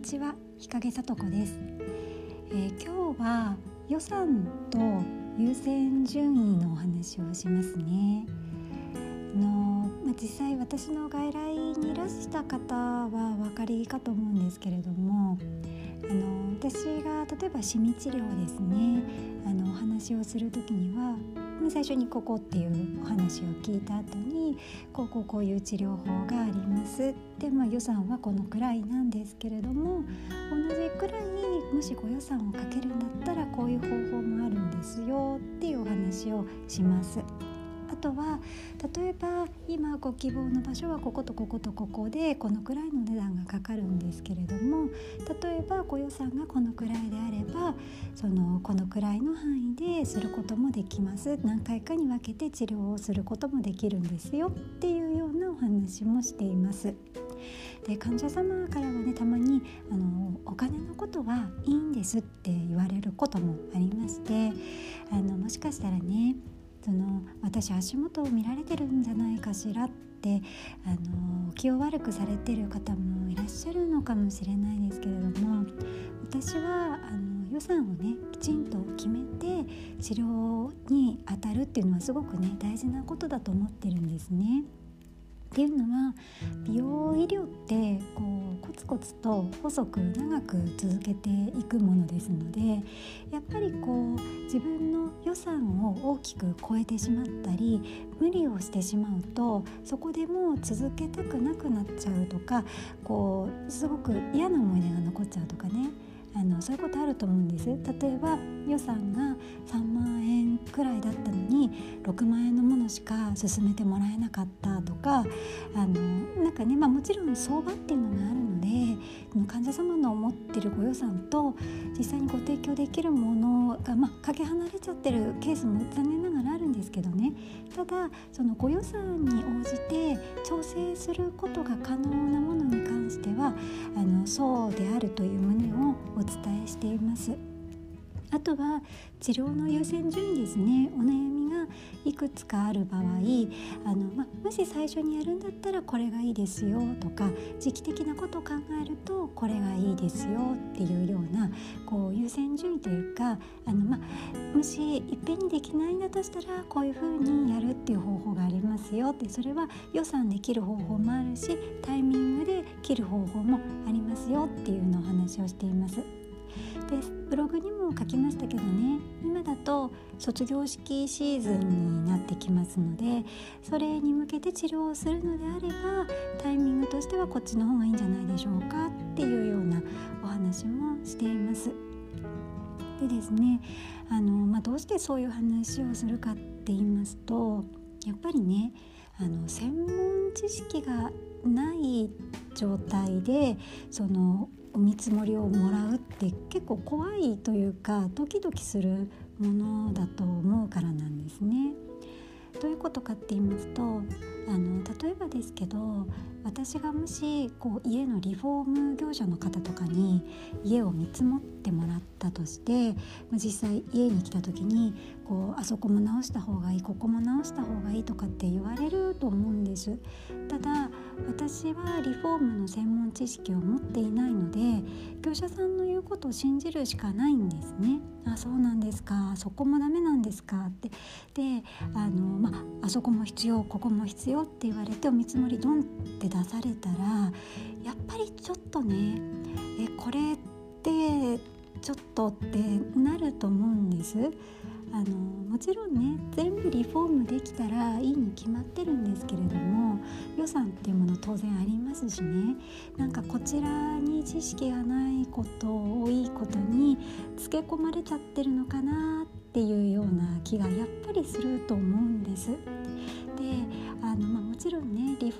にちは。日陰さとこです、えー、今日は予算と優先順位のお話をしますね。あの、まあ、実際私の外来にいらした方はお分かりかと思うんですけれどもあの私が例えばシミ治療ですねあのお話をする時には最初にここっていうお話を聞いた後にこうこうこういう治療法がありますで、まあ、予算はこのくらいなんですけれども同じくらいもしご予算をかけるんだったらこういう方法もあるんですよっていうお話をします。とは例えば今ご希望の場所はこことこことここでこのくらいの値段がかかるんですけれども例えばご予算がこのくらいであればそのこのくらいの範囲ですることもできます何回かに分けて治療をすることもできるんですよっていうようなお話もしています。で患者様からはねたまにあのお金のことはいいんですって言われることもありましてあのもしかしたらねその私足元を見られてるんじゃないかしらってあの気を悪くされてる方もいらっしゃるのかもしれないですけれども私はあの予算をねきちんと決めて治療に当たるっていうのはすごくね大事なことだと思ってるんですね。っていうのは美容医療ってこうコツコツと細く長く続けていくものですのでやっぱりこう自分の予算を大きく超えてしまったり無理をしてしまうとそこでもう続けたくなくなっちゃうとかこうすごく嫌な思い出が残っちゃうとかね。あのそういうことあると思うんです。例えば予算が3万円くらいだったのに6万円のものしか進めてもらえなかったとかあのなんかね、まあ、もちろん相場っていうのがあるので患者様の思ってるご予算と実際にご提供できるものが、まあ、かけ離れちゃってるケースも残念ながらあるんですけどね。ただそのご予算に応じて調整することが可能なものに関してはあのそうであるという旨をおお伝えしています。あとは治療の優先順位ですねお悩みがいくつかある場合あの、ま、もし最初にやるんだったらこれがいいですよとか時期的なことを考えるとこれがいいですよっていうようなこう優先順位というかあの、ま、もしいっぺんにできないんだとしたらこういうふうにやるっていう方法がありますよってそれは予算で切る方法もあるしタイミングで切る方法もありますよっていうのをお話をしています。でブログにも書きましたけどね今だと卒業式シーズンになってきますのでそれに向けて治療をするのであればタイミングとしてはこっちの方がいいんじゃないでしょうかっていうようなお話もしています。でですねあの、まあ、どうしてそういう話をするかって言いますとやっぱりねあの専門知識がない状態でそのお見積もりをもらうって結構怖いというかドキドキするものだと思うからなんですね。どういうことかって言いますとあの例えばですけど私がもしこう家のリフォーム業者の方とかに家を見積もってもらったとして実際家に来た時にこうあそこも直した方がいいここも直した方がいいとかって言われると思うんです。ただ私はリフォームの専門知識を持っていないので業者さんの言うことを信じるしかないんですね。あそうなんですかそこもダメなんですかって。であの、まあ、あそこも必要ここも必要よって言われてお見積もりドンって出されたらやっぱりちょっとねえこれってちょっとってなると思うんです。あのもちろんね全部リフォームできたらいいに決まってるんですけれども予算っていうもの当然ありますしねなんかこちらに知識がないこと多いことにつけ込まれちゃってるのかなっていうような気がやっぱりすると思うんです。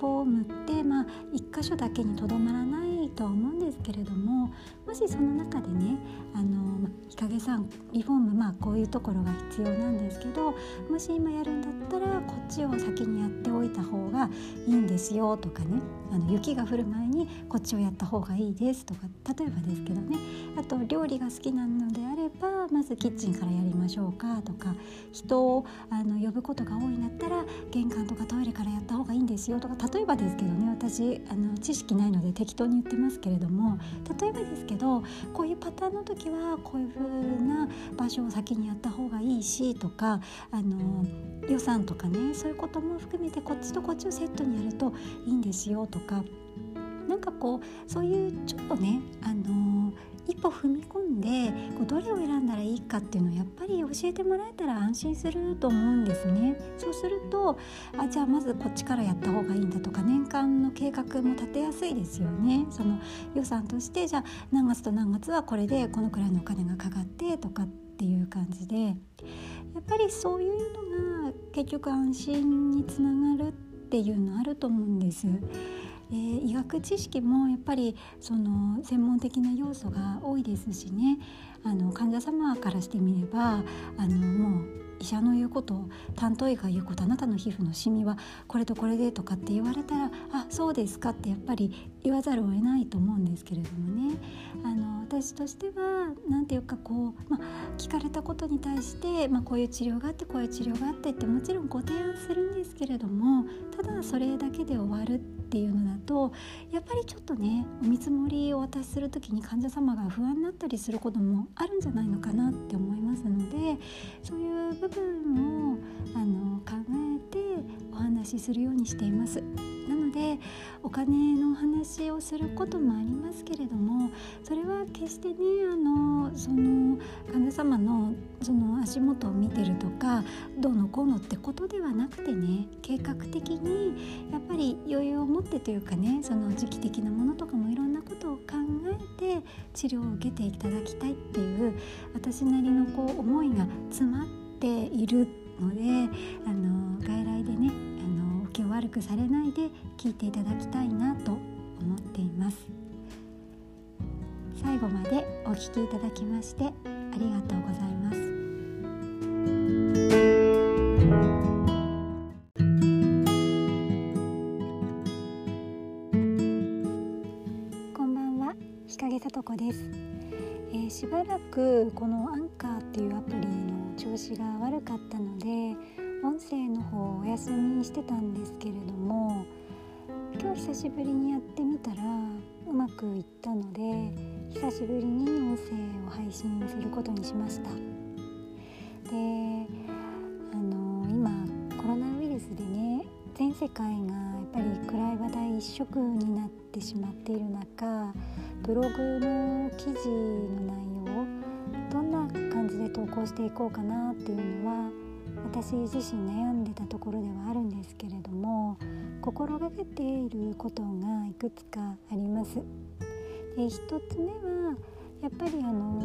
フォームって、まあ、1箇所だけにとどまらないとは思うんですけれどももしその中でねあの、日陰さんリフォームまあこういうところが必要なんですけどもし今やるんだったらこっちを先にやっておいた方がいいんですよとかねあの雪が降る前にこっちをやった方がいいですとか例えばですけどねあと料理が好きなのであればまずキッチンからやりましょうかとか人をあの呼ぶことが多いんだったら玄関とかトイレからやった方がいいんですよとか例えばですけどね私あの知識ないので適当に言ってますけれども例えばですけどこういうパターンの時はこういう風な場所を先にやった方がいいしとかあの予算とかねそういうことも含めてこっちとこっちをセットにやるといいんですよとかなんかこうそういうちょっとねあの一歩踏み込んでこうどれを選んだらいいかっていうのをやっぱり教えてもらえたら安心すると思うんですね。そうするとあじゃあまずこっちからやった方がいいんだとか年間の計画も立てやすいですよね。その予算としてじゃあ何月と何月はこれでこのくらいのお金がかかってとかっていう感じでやっぱりそういうのが結局安心につながるっていうのあると思うんです。えー、医学知識もやっぱりその専門的な要素が多いですしね。あの患者様からしてみればあのもう医者の言うこと担当医が言うことあなたの皮膚のシミはこれとこれでとかって言われたらあそうですかってやっぱり言わざるを得ないと思うんですけれどもねあの私としては何て言うかこう、ま聞かれたことに対して、まこういう治療があってこういう治療があってってもちろんご提案するんですけれどもただそれだけで終わるっていうのだとやっぱりちょっとねお見積もりをお渡しする時に患者様が不安になったりすることもあるんじゃないのかなって思いますのでそういう部分をあの考えてお話しするようにしています。でお金の話をすることもありますけれどもそれは決してねあのその患者様のその足元を見てるとかどうのこうのってことではなくてね計画的にやっぱり余裕を持ってというかねその時期的なものとかもいろんなことを考えて治療を受けていただきたいっていう私なりのこう思いが詰まっているのであの外来でね気を悪くされないで聞いていただきたいなと思っています。最後までお聞きいただきましてありがとうございます。こんばんは。日陰さとこです、えー、しばらくこのアンカーっていうアプリの調子が悪かったので声の方お休みしてたんですけれども今日久しぶりにやってみたらうまくいったので久しぶりに音声を配信することにしました。であの今コロナウイルスでね全世界がやっぱり暗い話題一色になってしまっている中ブログの記事の内容をどんな感じで投稿していこうかなっていうのは私自身悩んでたところではあるんですけれども心がけていることがいくつかあります。で一つ目はやっぱりあの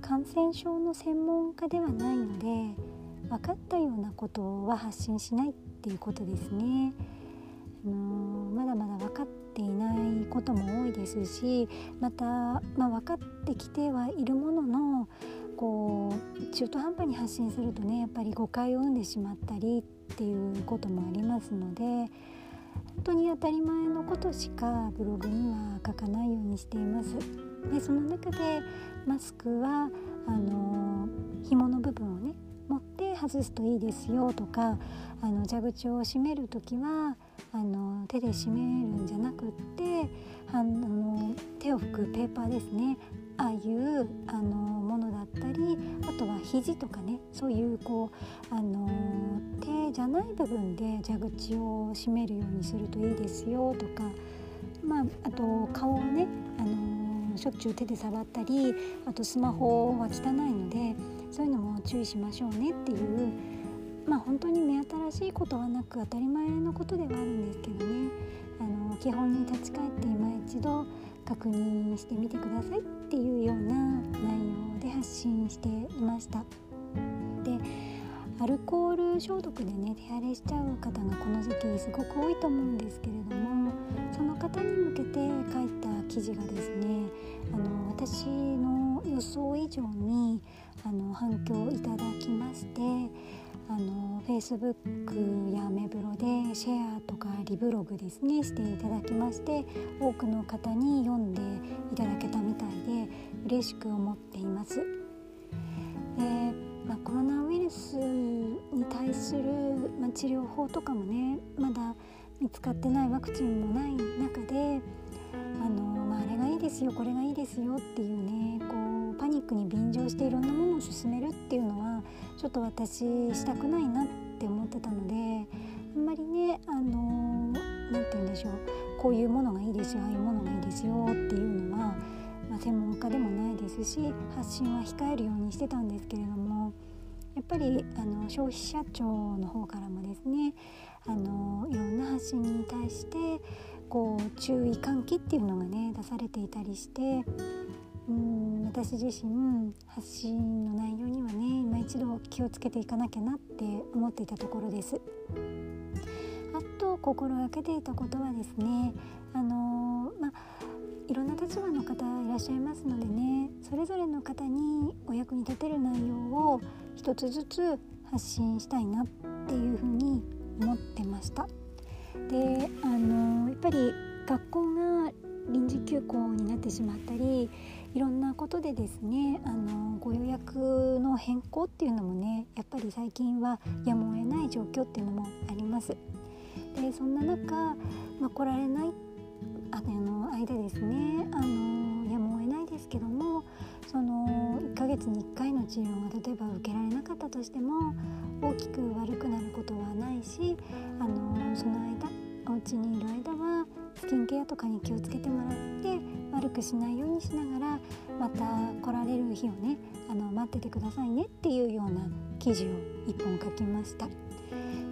感染症の専門家ではないので分かったようなことは発信しないっていうことですね。あのまだまだ分かっていないことも多いですしまた、まあ、分かってきてはいるもののこう中途半端に発信するとねやっぱり誤解を生んでしまったりっていうこともありますので本当に当たり前のことしかブログには書かないようにしています。でその中でマスクはあの紐の部分をね持って外すといいですよとかあの蛇口を閉める時はあの手で閉めるんじゃなくってあの手を拭くペーパーですねああいうあのものだったりあとは肘とかねそういうこうあの手じゃない部分で蛇口を閉めるようにするといいですよとか、まあ、あと顔をねあのしょっちゅう手で触ったりあとスマホは汚いのでそういうのも注意しましょうねっていうまあ本当に目新しいことはなく当たり前のことではあるんですけどね。あの基本に立ち返って今一度確認してみてください。っていうような内容で発信していました。でアルコール消毒でね手荒れしちゃう方がこの時期すごく多いと思うんですけれどもその方に向けて書いた記事がですねあの私の予想以上にあの反響いただきましてあの Facebook やメブロでシェアとかリブログですねしていただきまして多くの方に読んでいただけたみたいで嬉しく思っています。でまあ、コロナウイルスに対する、まあ、治療法とかもねまだ見つかってないワクチンもない中であの、まあ、あれがいいですよこれがいいですよっていうねこうパニックに便乗していろんなものを勧めるっていうのはちょっと私したくないなって思ってたのであんまりねあの何て言うんでしょうこういうものがいいですよああいうものがいいですよっていうのは、まあ、専門家でもないですし発信は控えるようにしてたんですけれどもやっぱりあの消費者庁の方からもですねあのいろんな発信に対してこう注意喚起っていうのがね出されていたりしてうん私自身発信の内容にはね一度気をつけていかなきゃなって思っていたところです。あと心がけていたことはですねあのまあいろんな立場の方いらっしゃいますのでねそれぞれの方にお役に立てる内容を一つずつ発信したいなっていうふうに思ってました。であのやっぱり学校が臨時休校になってしまったりいろんなことでですねあのご予約の変更っていうのもねやっぱり最近はやむを得ない状況っていうのもあります。でそんな中、まあ、来られないあの間ですねあのやむを得ないですけどもその1ヶ月に1回の治療が例えば受けられなかったとしても大きく悪くなることはないしあのその間お家にいる間はスキンケアとかに気をつけてもらって悪くしないようにしながらまた来られる日をねあの待っててくださいねっていうような記事を1本書きました。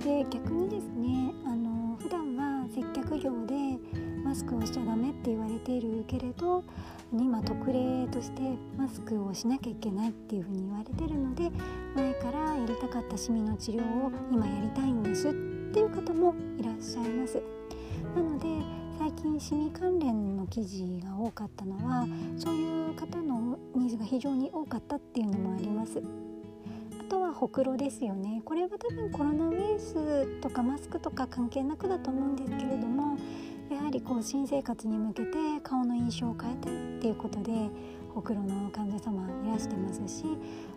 で逆にですねあの普段は接客業でマスクをしちゃダメって言われているけれど今特例としてマスクをしなきゃいけないっていうふうに言われてるので前からやりたかったシミの治療を今やりたいんですっていう方もいらっしゃいますなので最近シミ関連の記事が多かったのはそういう方のニーズが非常に多かったっていうのもあります。あとはほくろですよね。これは多分コロナウイルスとかマスクとか関係なくだと思うんですけれどもやはりこう新生活に向けて顔の印象を変えたいっていうことでほくろの患者様いらしてますし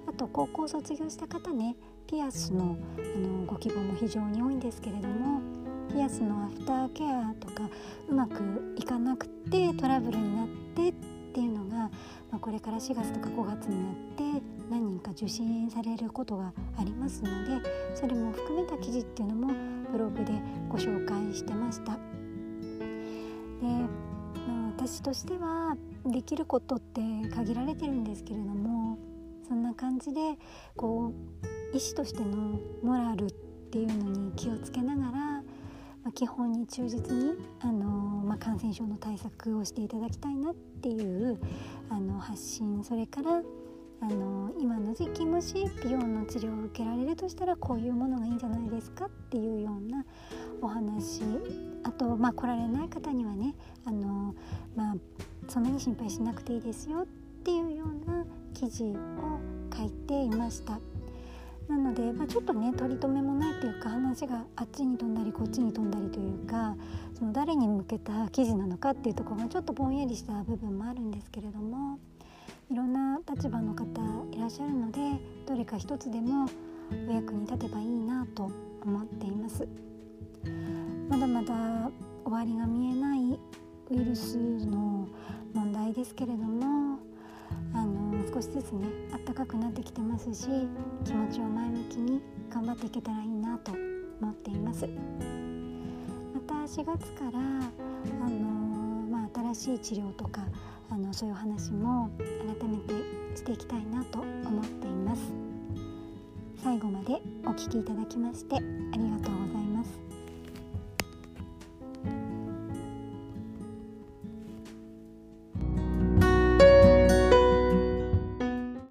あと高校卒業した方ねピアスのあのご希望も非常に多いんですけれどもピアスのアフターケアとかうまくいかなくてトラブルになってっていうのが、まあ、これから4月とか5月になって何人か受診されることがありますのでそれも含めた記事っていうのもブログでご紹介してました。で、まあ、私としてはできることって限られてるんですけれどもそんな感じでこう医師としてのモラルっていうのに気をつけながら、基本に忠実にあの、まあ、感染症の対策をしていただきたいなっていうあの発信それからあの今の時期もし美容の治療を受けられるとしたらこういうものがいいんじゃないですかっていうようなお話あと、まあ、来られない方にはねあの、まあ、そんなに心配しなくていいですよっていうような記事を書いていました。なので、まあ、ちょっとね取り留めもないというか話があっちに飛んだりこっちに飛んだりというかその誰に向けた記事なのかっていうところがちょっとぼんやりした部分もあるんですけれどもいろんな立場の方いらっしゃるのでどれか一つでもお役に立てばいいなと思っています。まだまだ終わりが見えないウイルスの問題ですけれどもあの少しずつね暖かくなってきてますし気持ちを前向きに頑張っていけたらいいなと思っています。また4月からあの、まあ、新しい治療とかあのそういう話も改めてしていきたいなと思っています。最後までお聴きいただきましてありがとうござい